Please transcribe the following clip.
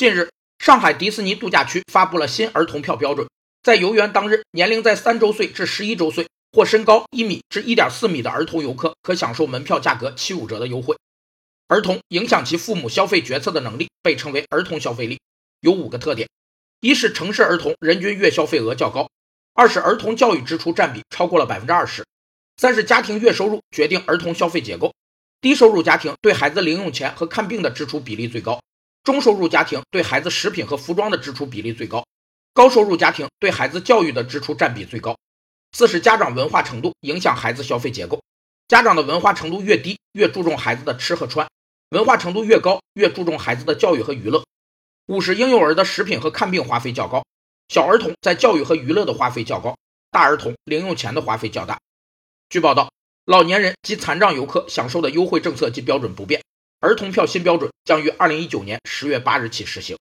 近日，上海迪士尼度假区发布了新儿童票标准，在游园当日，年龄在三周岁至十一周岁或身高一米至一点四米的儿童游客可享受门票价格七五折的优惠。儿童影响其父母消费决策的能力被称为儿童消费力，有五个特点：一是城市儿童人均月消费额较高；二是儿童教育支出占比超过了百分之二十；三是家庭月收入决定儿童消费结构，低收入家庭对孩子零用钱和看病的支出比例最高。中收入家庭对孩子食品和服装的支出比例最高，高收入家庭对孩子教育的支出占比最高。四是家长文化程度影响孩子消费结构，家长的文化程度越低，越注重孩子的吃和穿；文化程度越高，越注重孩子的教育和娱乐。五是婴幼儿的食品和看病花费较高，小儿童在教育和娱乐的花费较高，大儿童零用钱的花费较大。据报道，老年人及残障游客享受的优惠政策及标准不变。儿童票新标准将于二零一九年十月八日起实行。